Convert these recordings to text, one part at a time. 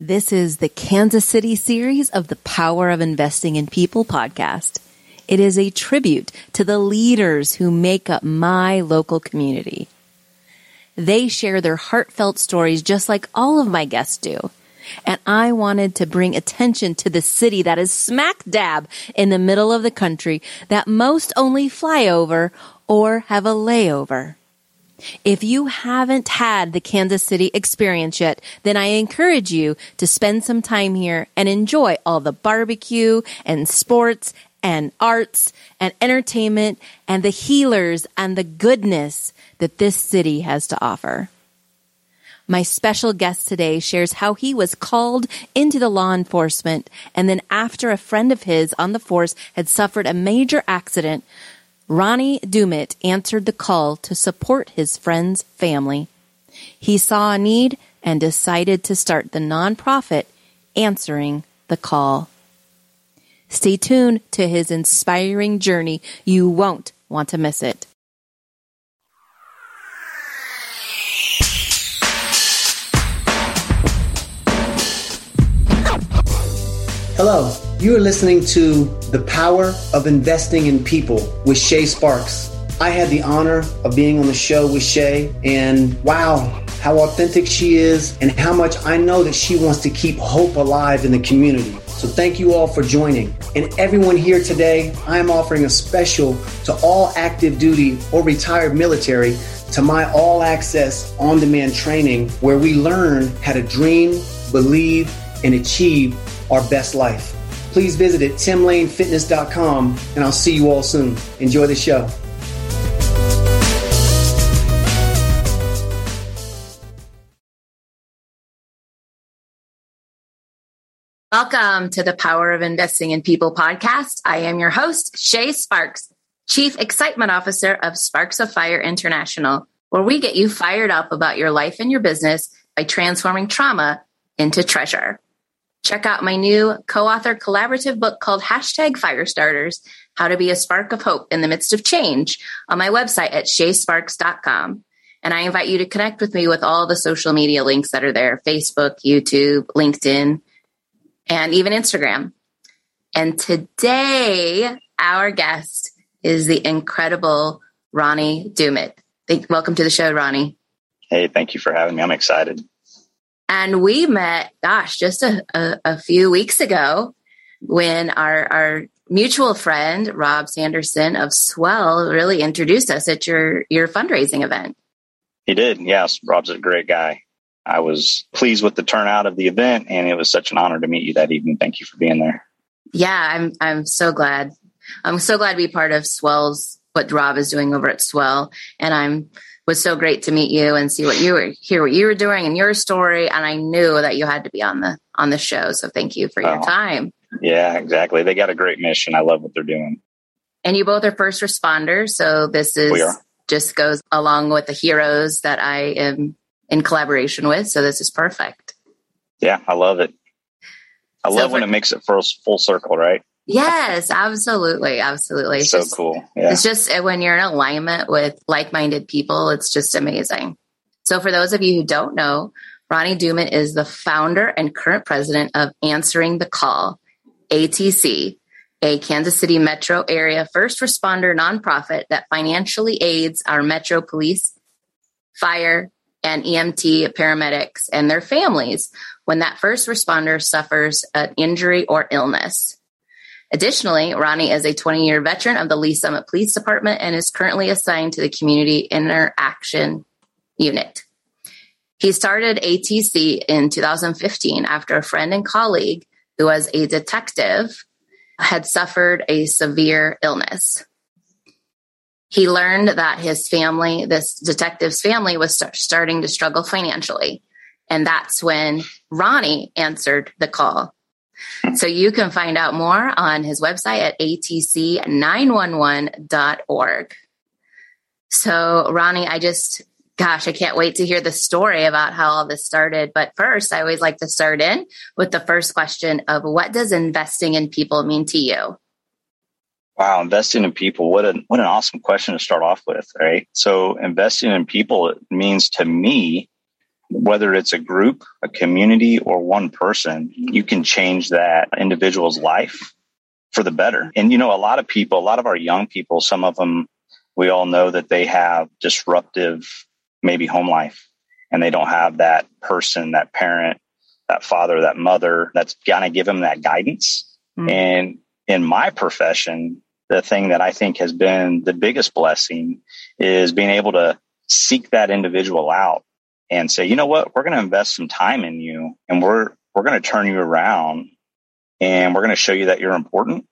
This is the Kansas City series of the Power of Investing in People podcast. It is a tribute to the leaders who make up my local community. They share their heartfelt stories just like all of my guests do. And I wanted to bring attention to the city that is smack dab in the middle of the country that most only fly over or have a layover. If you haven't had the Kansas City experience yet, then I encourage you to spend some time here and enjoy all the barbecue and sports and arts and entertainment and the healers and the goodness that this city has to offer. My special guest today shares how he was called into the law enforcement and then after a friend of his on the force had suffered a major accident, Ronnie Doumitt answered the call to support his friend's family. He saw a need and decided to start the nonprofit answering the call. Stay tuned to his inspiring journey. You won't want to miss it. Hello, you are listening to The Power of Investing in People with Shay Sparks. I had the honor of being on the show with Shay, and wow, how authentic she is, and how much I know that she wants to keep hope alive in the community. So, thank you all for joining. And everyone here today, I am offering a special to all active duty or retired military to my all access on demand training where we learn how to dream, believe, and achieve our best life. Please visit at timlanefitness.com and I'll see you all soon. Enjoy the show. Welcome to the Power of Investing in People podcast. I am your host, Shay Sparks, Chief Excitement Officer of Sparks of Fire International, where we get you fired up about your life and your business by transforming trauma into treasure. Check out my new co-author collaborative book called Hashtag Firestarters, How to Be a Spark of Hope in the Midst of Change on my website at shaysparks.com. And I invite you to connect with me with all the social media links that are there, Facebook, YouTube, LinkedIn, and even Instagram. And today, our guest is the incredible Ronnie Doumitt. Welcome to the show, Ronnie. Hey, thank you for having me. I'm excited. And we met, gosh, just a, a, a few weeks ago when our, our mutual friend, Rob Sanderson of Swell, really introduced us at your, your fundraising event. He did. Yes. Rob's a great guy. I was pleased with the turnout of the event and it was such an honor to meet you that evening. Thank you for being there. Yeah, I'm I'm so glad. I'm so glad to be part of Swell's what Rob is doing over at Swell. And I'm was so great to meet you and see what you were hear what you were doing and your story. And I knew that you had to be on the on the show. So thank you for your oh, time. Yeah, exactly. They got a great mission. I love what they're doing. And you both are first responders. So this is just goes along with the heroes that I am in collaboration with. So this is perfect. Yeah, I love it. I so love for, when it makes it full, full circle, right? Yes, absolutely. Absolutely. It's so just, cool. Yeah. It's just uh, when you're in alignment with like minded people, it's just amazing. So, for those of you who don't know, Ronnie Doumitt is the founder and current president of Answering the Call, ATC, a Kansas City metro area first responder nonprofit that financially aids our metro police, fire, and EMT paramedics and their families when that first responder suffers an injury or illness. Additionally, Ronnie is a 20 year veteran of the Lee's Summit Police Department and is currently assigned to the Community Interaction Unit. He started ATC in 2015 after a friend and colleague who was a detective had suffered a severe illness. He learned that his family, this detective's family, was start, starting to struggle financially. And that's when Ronnie answered the call so you can find out more on his website at atc911.org. So, Ronnie, I just, gosh, I can't wait to hear the story about how all this started. But first, I always like to start in with the first question of what does investing in people mean to you? Wow, investing in people. What an what an awesome question to start off with, right? So investing in people means to me whether it's a group, a community, or one person, you can change that individual's life for the better. And, you know, a lot of people, a lot of our young people, some of them, we all know that they have disruptive, maybe home life, and they don't have that person, that parent, that father, that mother that's going to give them that guidance. Mm-hmm. And in my profession, the thing that I think has been the biggest blessing is being able to seek that individual out and say, you know what, we're going to invest some time in you and we're, we're going to turn you around and we're going to show you that you're important.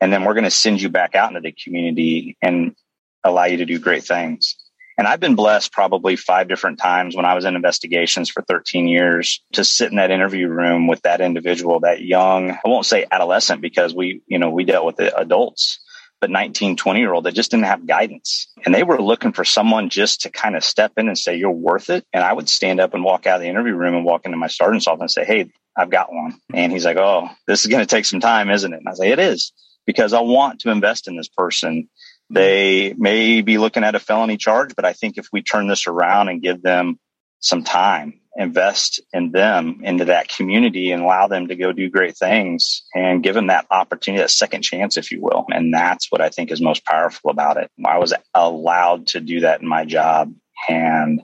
And then we're going to send you back out into the community and allow you to do great things. And I've been blessed probably five different times when I was in investigations for 13 years to sit in that interview room with that individual, that young, I won't say adolescent because we, you know, we dealt with the adults, but 19, 20 year old that just didn't have guidance. And they were looking for someone just to kind of step in and say, you're worth it. And I would stand up and walk out of the interview room and walk into my sergeant's office and say, Hey, I've got one. And he's like, Oh, this is going to take some time, isn't it? And I say, it is because I want to invest in this person. They may be looking at a felony charge, but I think if we turn this around and give them some time, invest in them, into that community and allow them to go do great things and give them that opportunity, that second chance, if you will. And that's what I think is most powerful about it. I was allowed to do that in my job and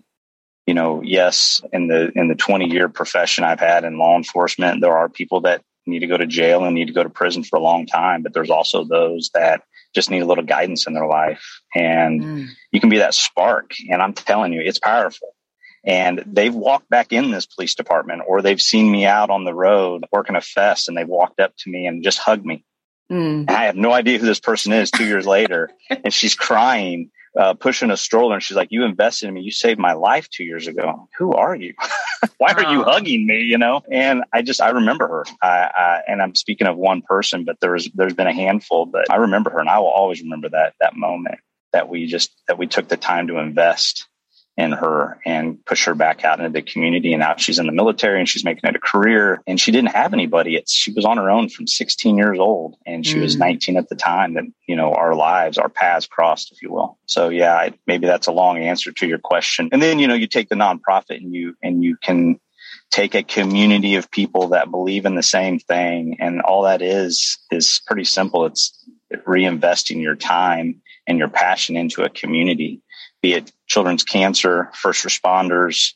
you know, yes, in the in the 20 year profession I've had in law enforcement, there are people that need to go to jail and need to go to prison for a long time, but there's also those that just need a little guidance in their life. And mm. you can be that spark. And I'm telling you, it's powerful. And they've walked back in this police department or they've seen me out on the road working a fest and they've walked up to me and just hugged me. Mm. I have no idea who this person is two years later. And she's crying uh, pushing a stroller and she's like, you invested in me. You saved my life two years ago. Who are you? Why are you hugging me? You know? And I just, I remember her. I, I, and I'm speaking of one person, but there's, there's been a handful, but I remember her and I will always remember that, that moment that we just, that we took the time to invest in her and push her back out into the community. And now she's in the military and she's making it a career. And she didn't have anybody. It's, she was on her own from 16 years old and she mm. was 19 at the time that, you know, our lives, our paths crossed, if you will. So yeah, I, maybe that's a long answer to your question. And then, you know, you take the nonprofit and you, and you can take a community of people that believe in the same thing. And all that is, is pretty simple. It's reinvesting your time and your passion into a community be it children's cancer, first responders,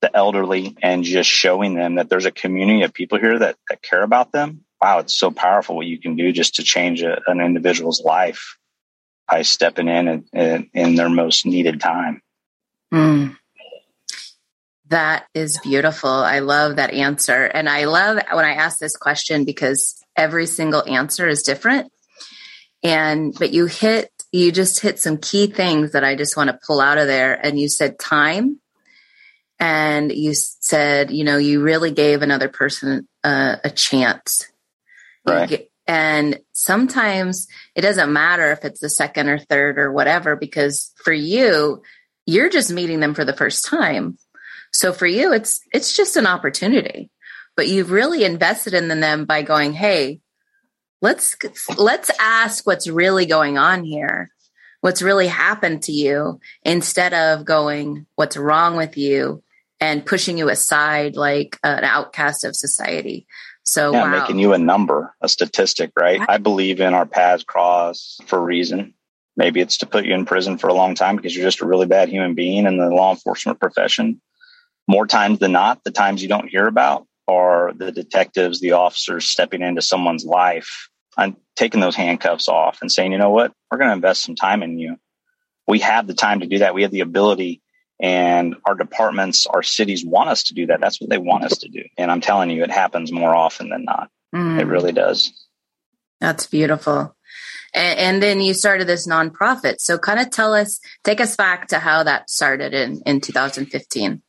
the elderly, and just showing them that there's a community of people here that, that care about them. Wow, it's so powerful what you can do just to change a, an individual's life by stepping in in, in, in their most needed time. Mm. That is beautiful. I love that answer. And I love when I ask this question because every single answer is different. And, but you hit you just hit some key things that I just want to pull out of there. And you said time. And you said, you know, you really gave another person uh, a chance. Right. And sometimes it doesn't matter if it's the second or third or whatever, because for you, you're just meeting them for the first time. So for you, it's, it's just an opportunity, but you've really invested in them by going, Hey, let's let's ask what's really going on here. What's really happened to you instead of going what's wrong with you? and pushing you aside like an outcast of society. So yeah, wow. making you a number a statistic right? I believe in our paths cross for a reason. Maybe it's to put you in prison for a long time because you're just a really bad human being in the law enforcement profession. More times than not the times you don't hear about are the detectives, the officers stepping into someone's life and taking those handcuffs off and saying, you know what, we're going to invest some time in you. We have the time to do that. We have the ability and our departments, our cities want us to do that. That's what they want us to do. And I'm telling you, it happens more often than not. Mm. It really does. That's beautiful. And, and, then you started this nonprofit. So kind of tell us, take us back to how that started in, in 2015.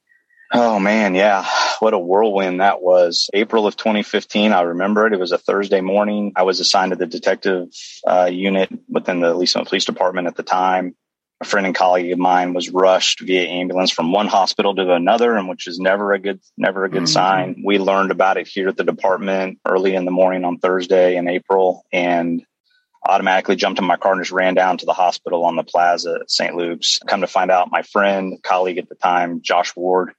Oh man, yeah. What a whirlwind that was. April of 2015. I remember it. It was a Thursday morning. I was assigned to the detective uh, unit within the Lee's Police Department at the time. A friend and colleague of mine was rushed via ambulance from one hospital to another, and which is never a good, never a good mm-hmm. sign. We learned about it here at the department early in the morning on Thursday in April, and automatically jumped in my car and just ran down to the hospital on the plaza at St. Luke's. Come to find out, my friend, colleague at the time, Josh Ward,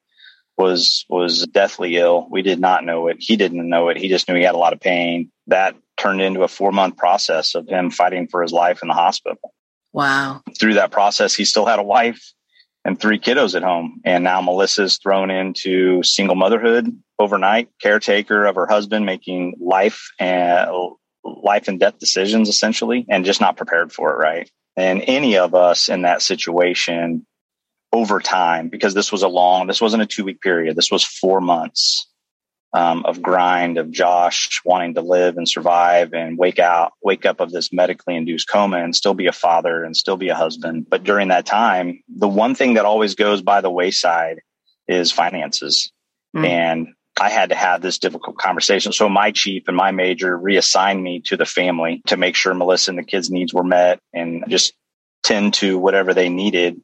was was deathly ill. We did not know it. He didn't know it. He just knew he had a lot of pain. That turned into a four month process of him fighting for his life in the hospital. Wow. Through that process, he still had a wife and three kiddos at home. And now Melissa's thrown into single motherhood overnight, caretaker of her husband, making life and life and death decisions essentially, and just not prepared for it. Right. And any of us in that situation over time, because this was a long, this wasn't a two week period. This was four months um, of grind of Josh wanting to live and survive and wake out, wake up of this medically induced coma and still be a father and still be a husband. But during that time, the one thing that always goes by the wayside is finances. Mm. And I had to have this difficult conversation. So my chief and my major reassigned me to the family to make sure Melissa and the kids' needs were met and just tend to whatever they needed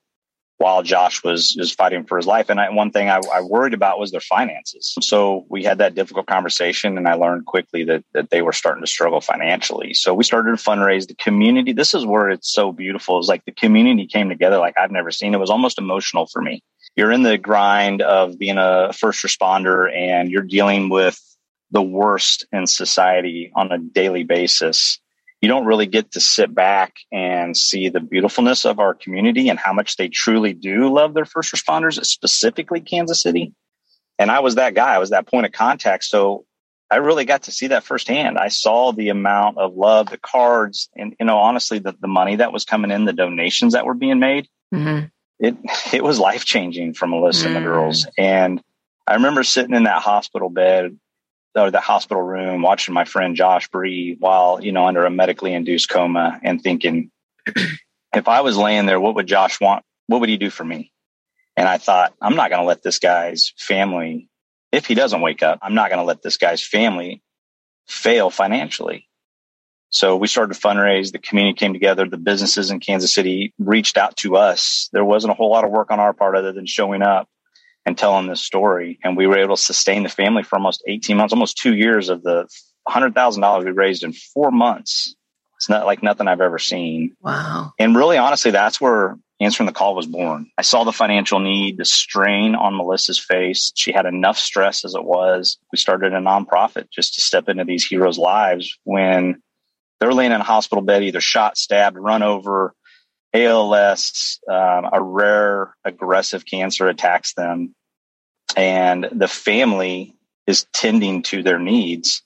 while Josh was just fighting for his life. And I, one thing I, I, worried about was their finances. So we had that difficult conversation and I learned quickly that, that they were starting to struggle financially. So we started to fundraise the community. This is where it's so beautiful. It's like the community came together like I've never seen. It was almost emotional for me. You're in the grind of being a first responder and you're dealing with the worst in society on a daily basis you don't really get to sit back and see the beautifulness of our community and how much they truly do love their first responders, specifically Kansas City. And I was that guy. I was that point of contact. So I really got to see that firsthand. I saw the amount of love, the cards, and you know, honestly, the, the money that was coming in, the donations that were being made. Mm-hmm. It it was life changing for Melissa mm. and the girls. And I remember sitting in that hospital bed or the hospital room watching my friend Josh breathe while, you know, under a medically induced coma and thinking, if I was laying there, what would Josh want? What would he do for me? And I thought, I'm not going to let this guy's family, if he doesn't wake up, I'm not going to let this guy's family fail financially. So we started to fundraise. The community came together. The businesses in Kansas City reached out to us. There wasn't a whole lot of work on our part other than showing up and telling this story. And we were able to sustain the family for almost 18 months, almost two years of the $100,000 we raised in four months. It's not like nothing I've ever seen. Wow. And really, honestly, that's where answering the call was born. I saw the financial need, the strain on Melissa's face. She had enough stress as it was. We started a nonprofit just to step into these heroes' lives when they're laying in a hospital bed, either shot, stabbed, run over, ALS, um, a rare aggressive cancer attacks them, and the family is tending to their needs.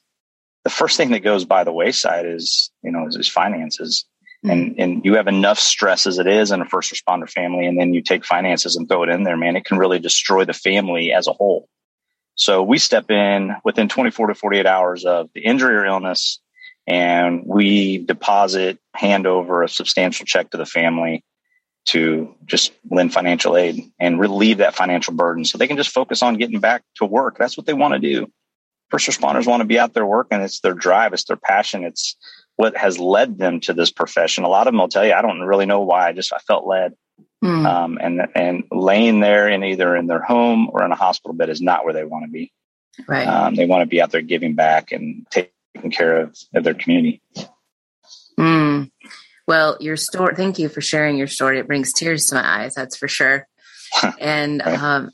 The first thing that goes by the wayside is, you know, is, is finances. Mm-hmm. And, and you have enough stress as it is in a first responder family. And then you take finances and throw it in there, man, it can really destroy the family as a whole. So we step in within 24 to 48 hours of the injury or illness and we deposit, hand over a substantial check to the family to just lend financial aid and relieve that financial burden so they can just focus on getting back to work. That's what they want to do. First responders want to be out there working. It's their drive, it's their passion, it's what has led them to this profession. A lot of them will tell you, I don't really know why. I just I felt led. Mm. Um, and and laying there in either in their home or in a hospital bed is not where they want to be. Right. Um, they want to be out there giving back and take, taking care of, of their community. Mm. Well, your story, thank you for sharing your story. It brings tears to my eyes, that's for sure. and um,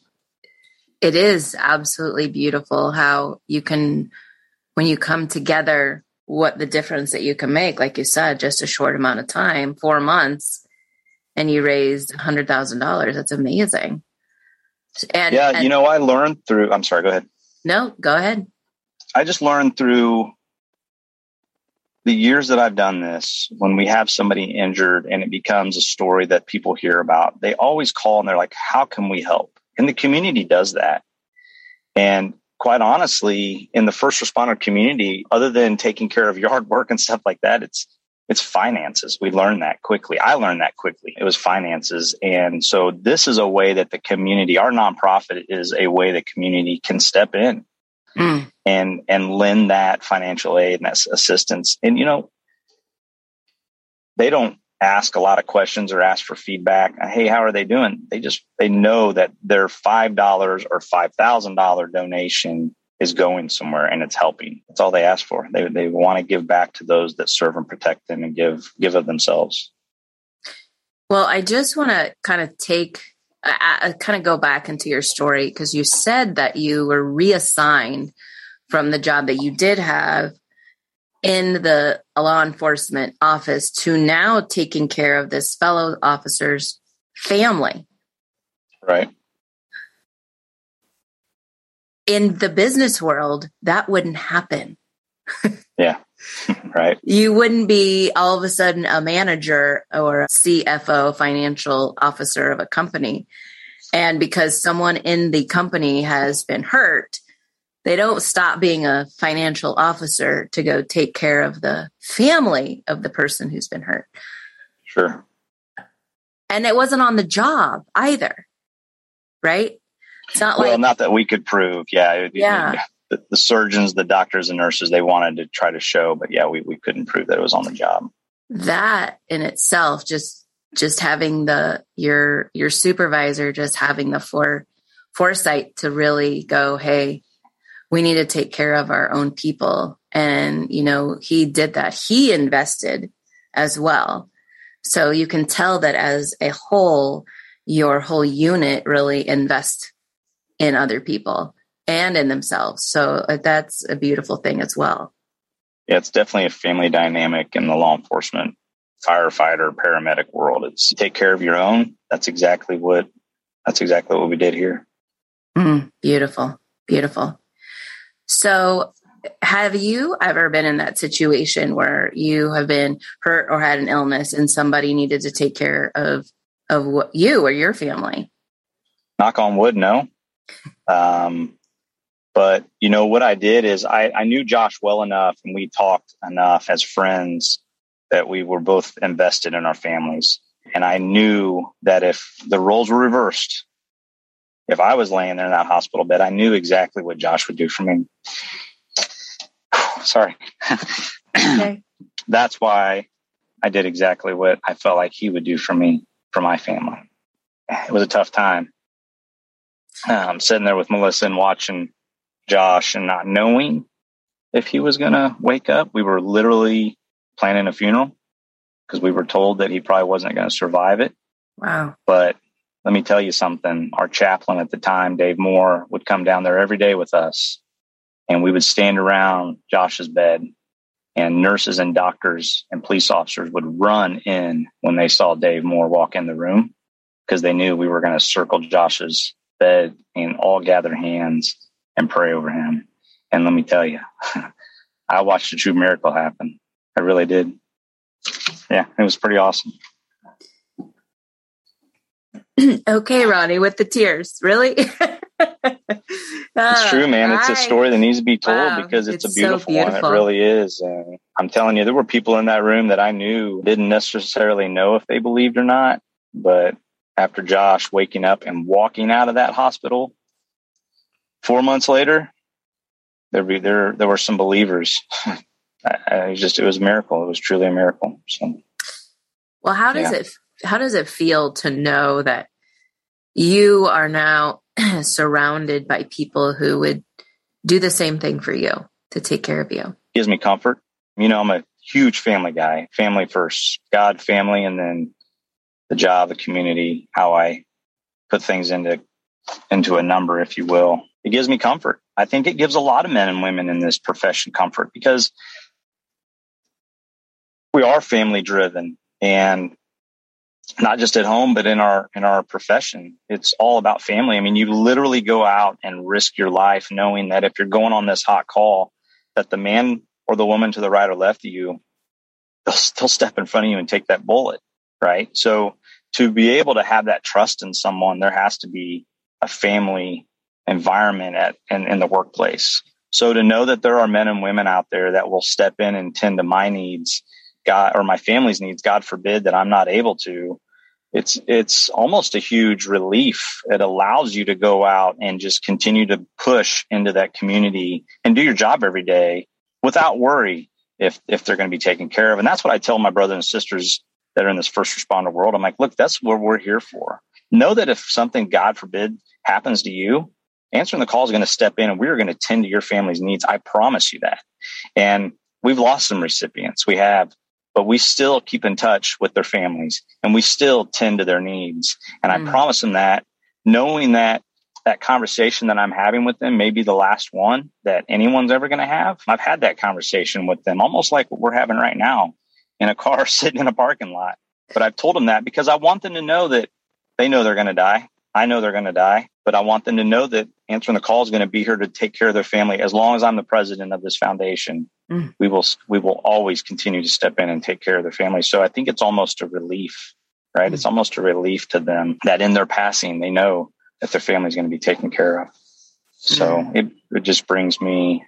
it is absolutely beautiful how you can, when you come together, what the difference that you can make. Like you said, just a short amount of time, four months, and you raised $100,000. That's amazing. And yeah, and, you know, I learned through, I'm sorry, go ahead. No, go ahead. I just learned through the years that I've done this, when we have somebody injured and it becomes a story that people hear about, they always call and they're like, how can we help? And the community does that. And quite honestly, in the first responder community, other than taking care of yard work and stuff like that, it's, it's finances. We learned that quickly. I learned that quickly. It was finances. And so this is a way that the community, our nonprofit is a way the community can step in mm. And and lend that financial aid and assistance. And you know, they don't ask a lot of questions or ask for feedback. Hey, how are they doing? They just they know that their five dollars or five thousand dollar donation is going somewhere and it's helping. That's all they ask for. They they want to give back to those that serve and protect them and give give of themselves. Well, I just want to kind of take I, I kind of go back into your story because you said that you were reassigned from the job that you did have in the law enforcement office to now taking care of this fellow officer's family. Right. In the business world, that wouldn't happen. yeah. right. You wouldn't be all of a sudden a manager or a CFO, financial officer of a company. And because someone in the company has been hurt, they don't stop being a financial officer to go take care of the family of the person who's been hurt. Sure. And it wasn't on the job either. Right? It's not like well, like not that we could prove. Yeah. Yeah the, the, surgeons, the doctors and nurses, they wanted to try to show, but yeah, we, we couldn't prove that it was on the job. That in itself, just, just having the, your, your supervisor, just having the fore, foresight to really go, Hey, we need to take care of our own people. And, you know, he did that. He invested as well. So you can tell that as a whole, your whole unit really invests in other people and in themselves. So uh, that's a beautiful thing as well. Yeah, it's definitely a family dynamic in the law enforcement, firefighter, paramedic world. It's take care of your own. That's exactly what that's exactly what we did here. Mm, beautiful, beautiful. So, have you ever been in that situation where you have been hurt or had an illness and somebody needed to take care of of what you or your family? Knock on wood, no. Um, but you know what I did is I, I knew Josh well enough, and we talked enough as friends that we were both invested in our families. And I knew that if the roles were reversed, if I was laying there in that hospital bed, I knew exactly what Josh would do for me. Sorry. Okay. That's why I did exactly what I felt like he would do for me, for my family. It was a tough time. Um, sitting there with Melissa and watching Josh and not knowing if he was going to wake up. We were literally planning a funeral because we were told that he probably wasn't going to survive it. Wow. But let me tell you something. Our chaplain at the time, Dave Moore, would come down there every day with us and we would stand around Josh's bed and nurses and doctors and police officers would run in when they saw Dave Moore walk in the room because they knew we were going to circle Josh's bed and all gather hands and pray over him. And let me tell you, I watched a true miracle happen. I really did. Yeah, it was pretty awesome. okay, Ronnie, with the tears, really? it's true, man. It's a story that needs to be told wow, because it's, it's, a beautiful, so beautiful, one. It really is. Uh, I'm telling you, there were people in that room that I knew didn't necessarily know if they believed or not. But after Josh waking up and walking out of that hospital, four months later, there be there there were some believers. I, just it was a miracle. It was truly a miracle. So, well, how does yeah. it how does it feel to know that you are now surrounded by people who would do the same thing for you to take care of you? gives me comfort. You know, I'm a huge family guy. Family first, God, family, and then the job, the community, how I put things into into a number, if you will it gives me comfort. I think it gives a lot of men and women in this profession comfort because we are family driven and not just at home, but in our, in our profession. It's all about family. I mean, you literally go out and risk your life knowing that if you're going on this hot call, that the man or the woman to the right or left of you, they'll still step in front of you and take that bullet. Right. So to be able to have that trust in someone, there has to be a family environment at in, in the workplace. So to know that there are men and women out there that will step in and tend to my needs, God or my family's needs, God forbid that I'm not able to, it's it's almost a huge relief. It allows you to go out and just continue to push into that community and do your job every day without worry if if they're going to be taken care of. And that's what I tell my brothers and sisters that are in this first responder world. I'm like, look, that's what we're here for. Know that if something, God forbid, happens to you, answering the call is going to step in and we're going to tend to your family's needs. I promise you that. And we've lost some recipients. We have, but we still keep in touch with their families and we still tend to their needs. And mm. I promise them that. knowing that that conversation that I'm having with them may be the last one that anyone's ever going to have. I've had that conversation with them almost like what we're having right now in a car sitting in a parking lot. But I've told them that because I want them to know that they know they're going to die. I know they're going to die, but I want them to know that answering the call is going to be here to take care of their family. As long as I'm the president of this foundation, mm. we will, we will always continue to step in and take care of their family. So I think it's almost a relief, right? Mm. It's almost a relief to them that in their passing, they know that their family is going to be taken care of. So mm. it, it just brings me,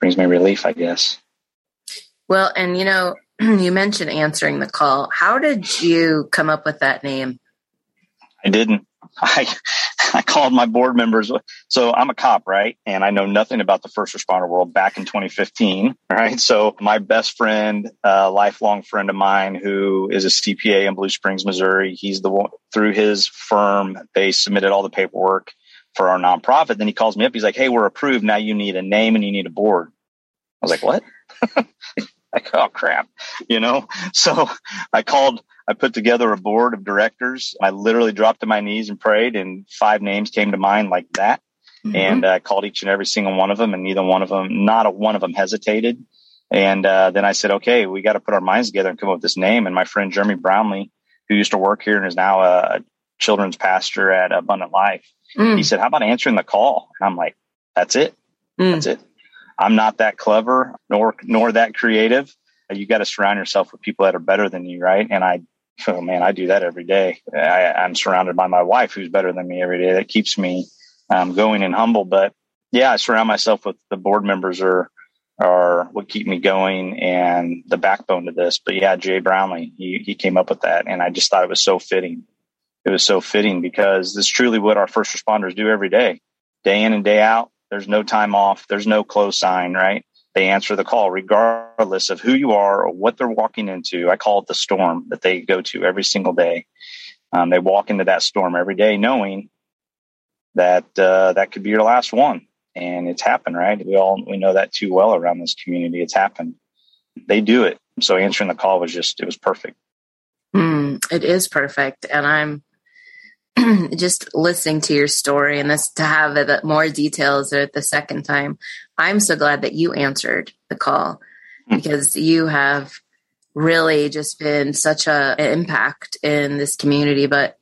brings me relief, I guess. Well, and you know, you mentioned answering the call. How did you come up with that name? I didn't. I I called my board members. So I'm a cop, right? And I know nothing about the first responder world back in 2015, right? So my best friend, a lifelong friend of mine who is a CPA in Blue Springs, Missouri, he's the one through his firm, they submitted all the paperwork for our nonprofit. Then he calls me up. He's like, Hey, we're approved. Now you need a name and you need a board. I was like, what? like, oh crap, you know? So I called, I put together a board of directors. I literally dropped to my knees and prayed and five names came to mind like that. Mm-hmm. And I uh, called each and every single one of them and neither one of them, not a one of them hesitated. And uh, then I said, okay, we got to put our minds together and come up with this name. And my friend Jeremy Brownlee, who used to work here and is now a children's pastor at Abundant Life, mm. he said, how about answering the call? And I'm like, that's it. Mm. That's it. I'm not that clever nor nor that creative. You got to surround yourself with people that are better than you, right? And I, oh man, I do that every day. I, I'm surrounded by my wife who's better than me every day. That keeps me um, going and humble. But yeah, I surround myself with the board members are are what keep me going and the backbone to this. But yeah, Jay Brownlee, he he came up with that, and I just thought it was so fitting. It was so fitting because this is truly what our first responders do every day, day in and day out there's no time off. There's no close sign, right? They answer the call regardless of who you are or what they're walking into. I call it the storm that they go to every single day. Um, they walk into that storm every day knowing that uh, that could be your last one. And it's happened, right? We all we know that too well around this community. It's happened. They do it. So answering the call was just it was perfect. Mm, it is perfect, and I'm just listening to your story and this to have the more details at the second time. I'm so glad that you answered the call hmm. because you have really just been such a an impact in this community but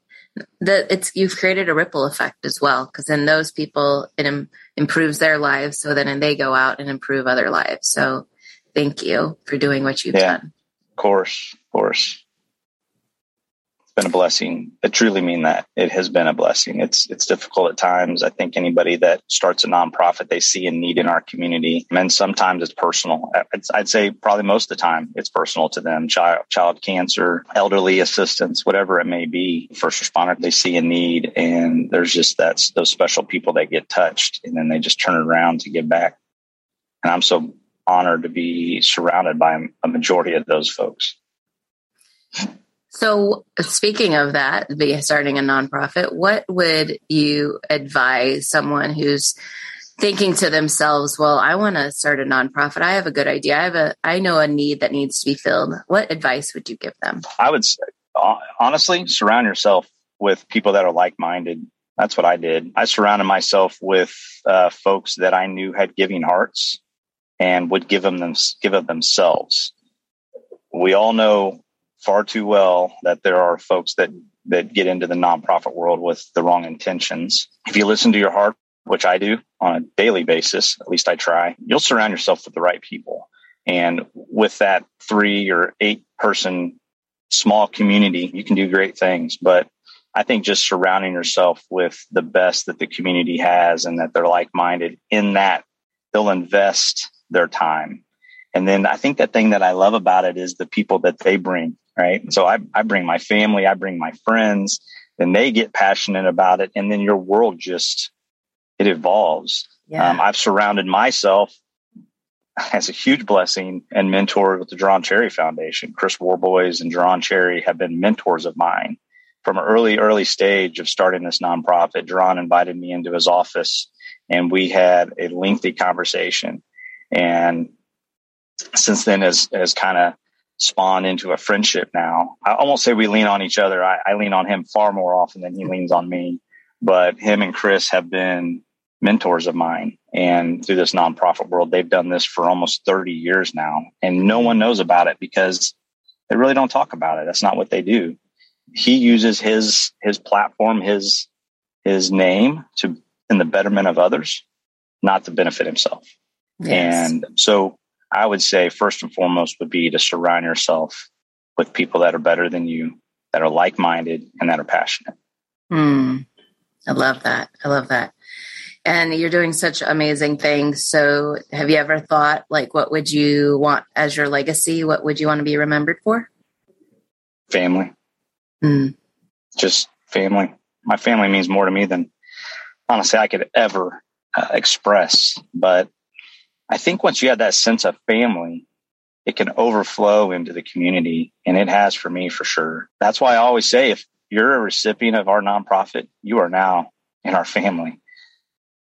that it's you've created a ripple effect as well because then those people it Im- improves their lives. So then they go out and improve other lives. So thank you for doing what you've yeah, done. Of course of course been a blessing. I truly mean that. It has been a blessing. It's it's difficult at times. I think anybody that starts a nonprofit, they see a need in our community, and sometimes it's personal. I'd, I'd say probably most of the time it's personal to them. Child child cancer, elderly assistance, whatever it may be. First responder, they see a need, and there's just that those special people that get touched, and then they just turn around to give back. And I'm so honored to be surrounded by a majority of those folks. So, speaking of that, starting a nonprofit, what would you advise someone who's thinking to themselves, "Well, I want to start a nonprofit. I have a good idea. I have a I know a need that needs to be filled." What advice would you give them? I would say, honestly, surround yourself with people that are like-minded. That's what I did. I surrounded myself with uh, folks that I knew had giving hearts and would give them, them give of themselves. We all know far too well that there are folks that that get into the nonprofit world with the wrong intentions. If you listen to your heart, which I do on a daily basis, at least I try, you'll surround yourself with the right people. And with that three or eight person small community, you can do great things. But I think just surrounding yourself with the best that the community has and that they're like minded in that they'll invest their time. And then I think that thing that I love about it is the people that they bring right? So I, I bring my family, I bring my friends, and they get passionate about it. And then your world just, it evolves. Yeah. Um, I've surrounded myself as a huge blessing and mentor with the Deron Cherry Foundation. Chris Warboys and Deron Cherry have been mentors of mine from an early, early stage of starting this nonprofit. Deron invited me into his office and we had a lengthy conversation. And since then has, has kind of spawn into a friendship now. I almost say we lean on each other. I, I, lean on him far more often than he leans on me. but him and Chris have been mentors of mine. And through this nonprofit world, they've done this for almost 30 years now. And no one knows about it because they really don't talk about it. That's not what they do. He uses his, his platform, his, his name to, in the betterment of others, not to benefit himself. Yes. And so I would say first and foremost would be to surround yourself with people that are better than you, that are like minded, and that are passionate. Mm, I love that. I love that. And you're doing such amazing things. So, have you ever thought, like, what would you want as your legacy? What would you want to be remembered for? Family. Mm. Just family. My family means more to me than honestly I could ever uh, express. But I think once you have that sense of family, it can overflow into the community. And it has for me for sure. That's why I always say if you're a recipient of our nonprofit, you are now in our family.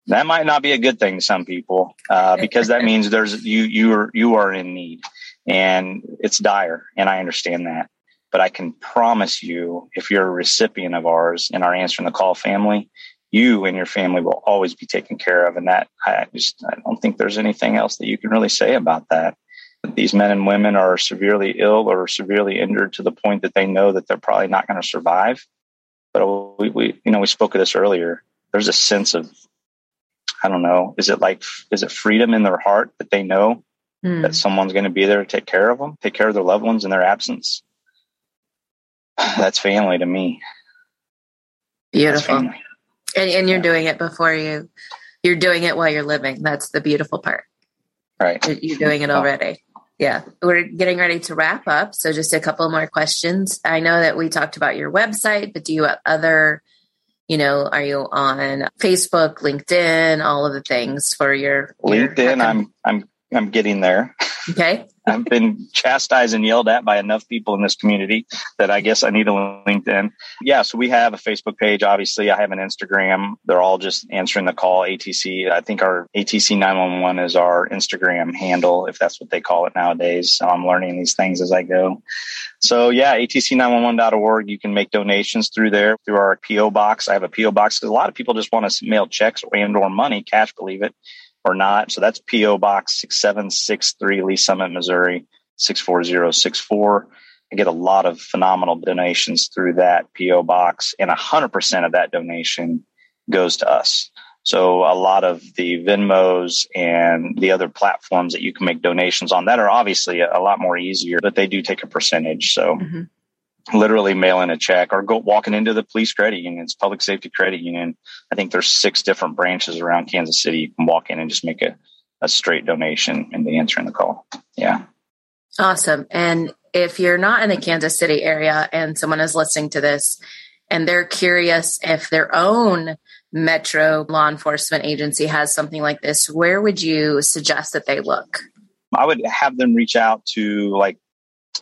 That might not be a good thing to some people uh, because that means there's you you are you are in need and it's dire and I understand that. But I can promise you, if you're a recipient of ours and our answering the call family, you and your family will always be taken care of. And that I just I don't think there's anything else that you can really say about that. These men and women are severely ill or severely injured to the point that they know that they're probably not going to survive. But we, we, you know, we spoke of this earlier. There's a sense of, I don't know, is it like, is it freedom in their heart that they know mm. that someone's going to be there to take care of them, take care of their loved ones in their absence? That's family to me. Beautiful. And, and you're yeah. doing it before you, you're doing it while you're living. That's the beautiful part. Right. You're doing it already. Yeah, we're getting ready to wrap up. So, just a couple more questions. I know that we talked about your website, but do you have other, you know, are you on Facebook, LinkedIn, all of the things for your, your LinkedIn? I'm I'm I'm getting there. Okay. I've been chastised and yelled at by enough people in this community that I guess I need a LinkedIn. Yeah, so we have a Facebook page. Obviously, I have an Instagram. They're all just answering the call. ATC. I think our ATC 911 is our Instagram handle, if that's what they call it nowadays. So I'm learning these things as I go. So yeah, atc911.org. You can make donations through there through our PO box. I have a PO box because a lot of people just want to mail checks and or money, cash, believe it or not. So that's PO Box 6763, Lee's Summit, Missouri 64064. I get a lot of phenomenal donations through that PO box, and 100% of that donation goes to us. So a lot of the Venmos and the other platforms that you can make donations on that are obviously a, lot more easier, but they do take a percentage. So mm-hmm literally mailing a check or go walking into the police credit unions, public safety credit union. I think there's six different branches around Kansas City. You can walk in and just make a, a straight donation and the answering the call. Yeah. Awesome. And if you're not in the Kansas City area and someone is listening to this and they're curious if their own metro law enforcement agency has something like this, where would you suggest that they look? I would have them reach out to like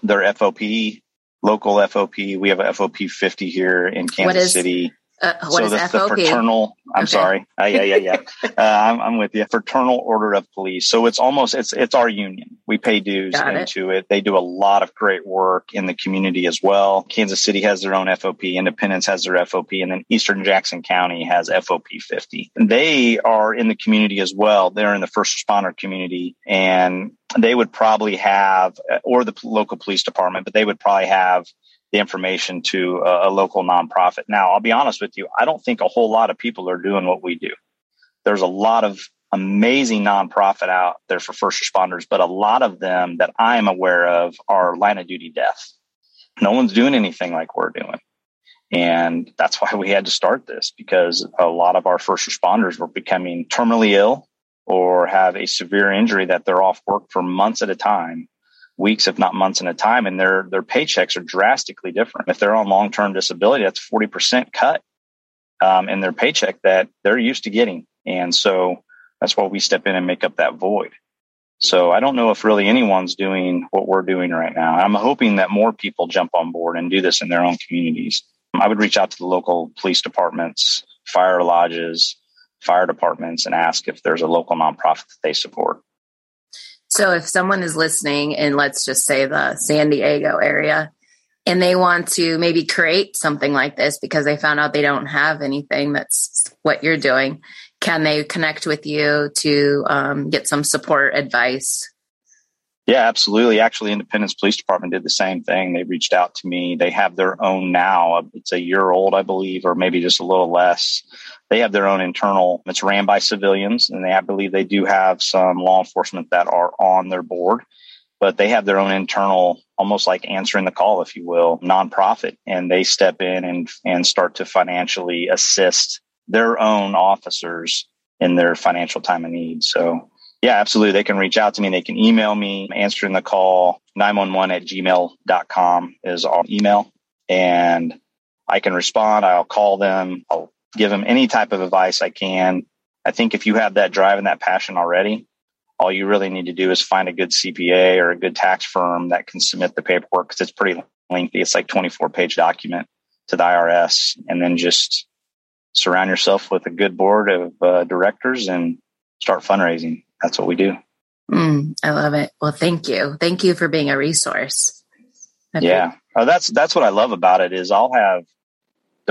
their FOP local FOP. We have a FOP 50 here in Kansas City. Uh, what so the, the, fraternal, I'm okay. sorry. Uh, yeah, yeah, yeah. uh, I'm, I'm, with you. Fraternal Order of Police. So it's almost, it's, it's our union. We pay dues Got into it. it. They do a lot of great work in the community as well. Kansas City has their own FOP. Independence has their FOP. And then Eastern Jackson County has FOP 50. They are in the community as well. They're in the first responder community and they would probably have, or the local police department, but they would probably have the information to a, a, local nonprofit. Now, I'll be honest with you, I don't think a whole lot of people are doing what we do. There's a lot of amazing nonprofit out there for first responders, but a lot of them that I'm aware of are line of duty death. No one's doing anything like we're doing. And that's why we had to start this because a lot of our first responders were becoming terminally ill or have a severe injury that they're off work for months at a time weeks, if not months at a time, and their their paychecks are drastically different. If they're on long term disability, that's forty percent cut um, in their paycheck that they're used to getting, and so that's why we step in and make up that void. So I don't know if really anyone's doing what we're doing right now. I'm hoping that more people jump on board and do this in their own communities. I would reach out to the local police departments, fire lodges, fire departments, and ask if there's a local nonprofit that they support. So if someone is listening in, let's just say the San Diego area, and they want to maybe create something like this because they found out they don't have anything that's what you're doing, can they connect with you to um, get some support advice? Yeah, absolutely. Actually, Independence Police Department did the same thing. They reached out to me. They have their own now. It's a year old, I believe, or maybe just a little less. They have their own internal. It's ran by civilians, and they, I believe, they do have some law enforcement that are on their board but they have their own internal, almost like answering the call, if you will, nonprofit. And they step in and, and start to financially assist their own officers in their financial time of need. So yeah, absolutely. They can reach out to me. They can email me, answering the call 911 at gmail.com is our email. And I can respond. I'll call them. I'll give them any type of advice I can. I think if you have that drive and that passion already, all you really need to do is find a good CPA or a good tax firm that can submit the paperwork because it's pretty lengthy. It's like 24 page document to the IRS and then just surround yourself with a good board of uh, directors and start fundraising. That's what we do. Mm, I love it. Well, thank you. Thank you for being a resource. I yeah. Oh, that's, that's what I love about it is I'll have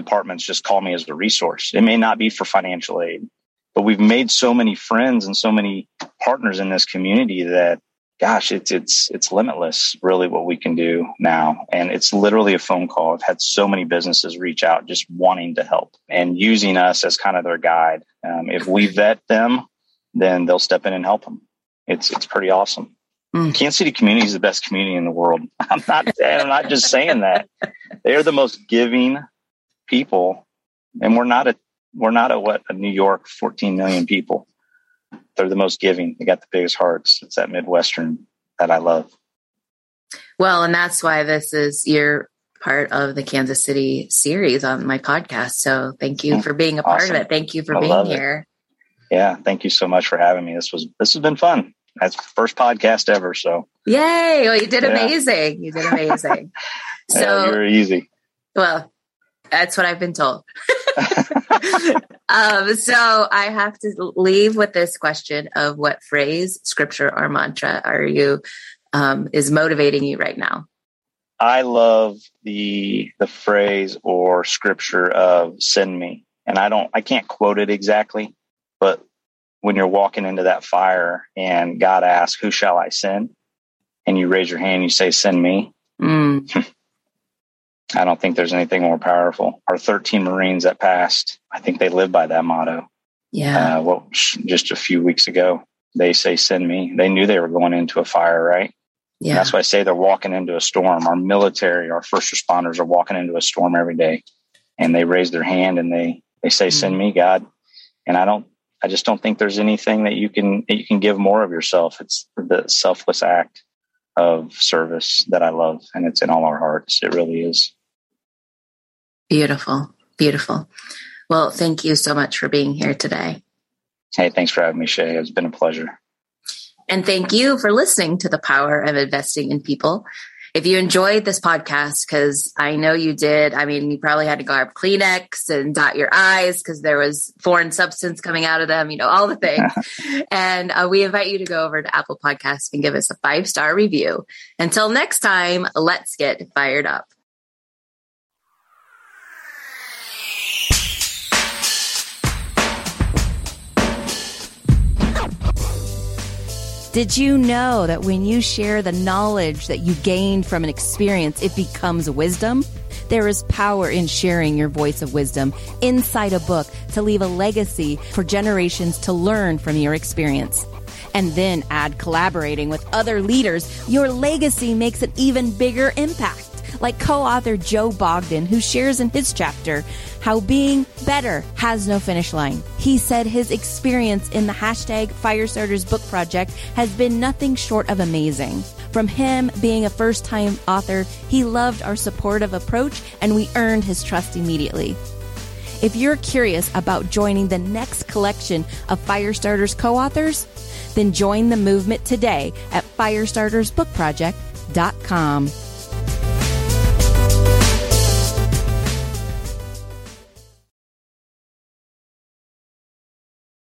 departments just call me as a resource. It may not be for financial aid but we've made so many friends and so many partners in this community that gosh it's it's it's limitless really what we can do now. And it's literally a phone call. I've had so many businesses reach out just wanting to help and using us as kind of their guide. Um, if we vet them then they'll step in and help them. It's it's pretty awesome. Mm. kansas city community is the best community in the world. I'm not i'm not just saying that. They're the most giving people and we're not a we're not a what a New York 14 million people. They're the most giving. They got the biggest hearts. It's that Midwestern that I love. Well, and that's why this is your part of the Kansas City series on my podcast. So thank you hmm. for being a part awesome. of it. Thank you for I being here. It. Yeah, thank you so much for having me. This was this has been fun. That's first podcast ever. So yay! Well, you did yeah. amazing. You did amazing. so yeah, you're easy. Well, that's what I've been told. um, so I have to leave with this question of what phrase, scripture, or mantra are you um, is motivating you right now? I love the the phrase or scripture of "send me," and I don't, I can't quote it exactly, but when you're walking into that fire and God asks, "Who shall I send?" and you raise your hand, you say, "Send me." Mm. I don't think there's anything more powerful. Our 13 Marines that passed, I think they live by that motto. Yeah. Uh, well, just a few weeks ago, they say, send me. They knew they were going into a fire, right? Yeah. And that's why I say they're walking into a storm. Our military, our first responders are walking into a storm every day and they raise their hand and they, they say, mm-hmm. send me God. And I don't, I just don't think there's anything that you can, that you can give more of yourself. It's the selfless act of service that I love and it's in all our hearts. It really is. Beautiful. Beautiful. Well, thank you so much for being here today. Hey, thanks for having me, Shay. It's been a pleasure. And thank you for listening to the power of investing in people. If you enjoyed this podcast, because I know you did, I mean, you probably had to grab Kleenex and dot your I's because there was foreign substance coming out of them, you know, all the things. and uh, we invite you to go over to Apple Podcasts and give us a five star review. Until next time, let's get fired up. Did you know that when you share the knowledge that you gained from an experience, it becomes wisdom? There is power in sharing your voice of wisdom inside a book to leave a legacy for generations to learn from your experience. And then add collaborating with other leaders, your legacy makes an even bigger impact like co author Joe Bogdan, who shares in his chapter how being better has no finish line. He said his experience in the hashtag Firestarters book project has been nothing short of amazing. From him being a first time author, he loved our supportive approach and we earned his trust immediately. If you're curious about joining the next collection of Firestarters co authors, then join the movement today at firestartersbookproject.com.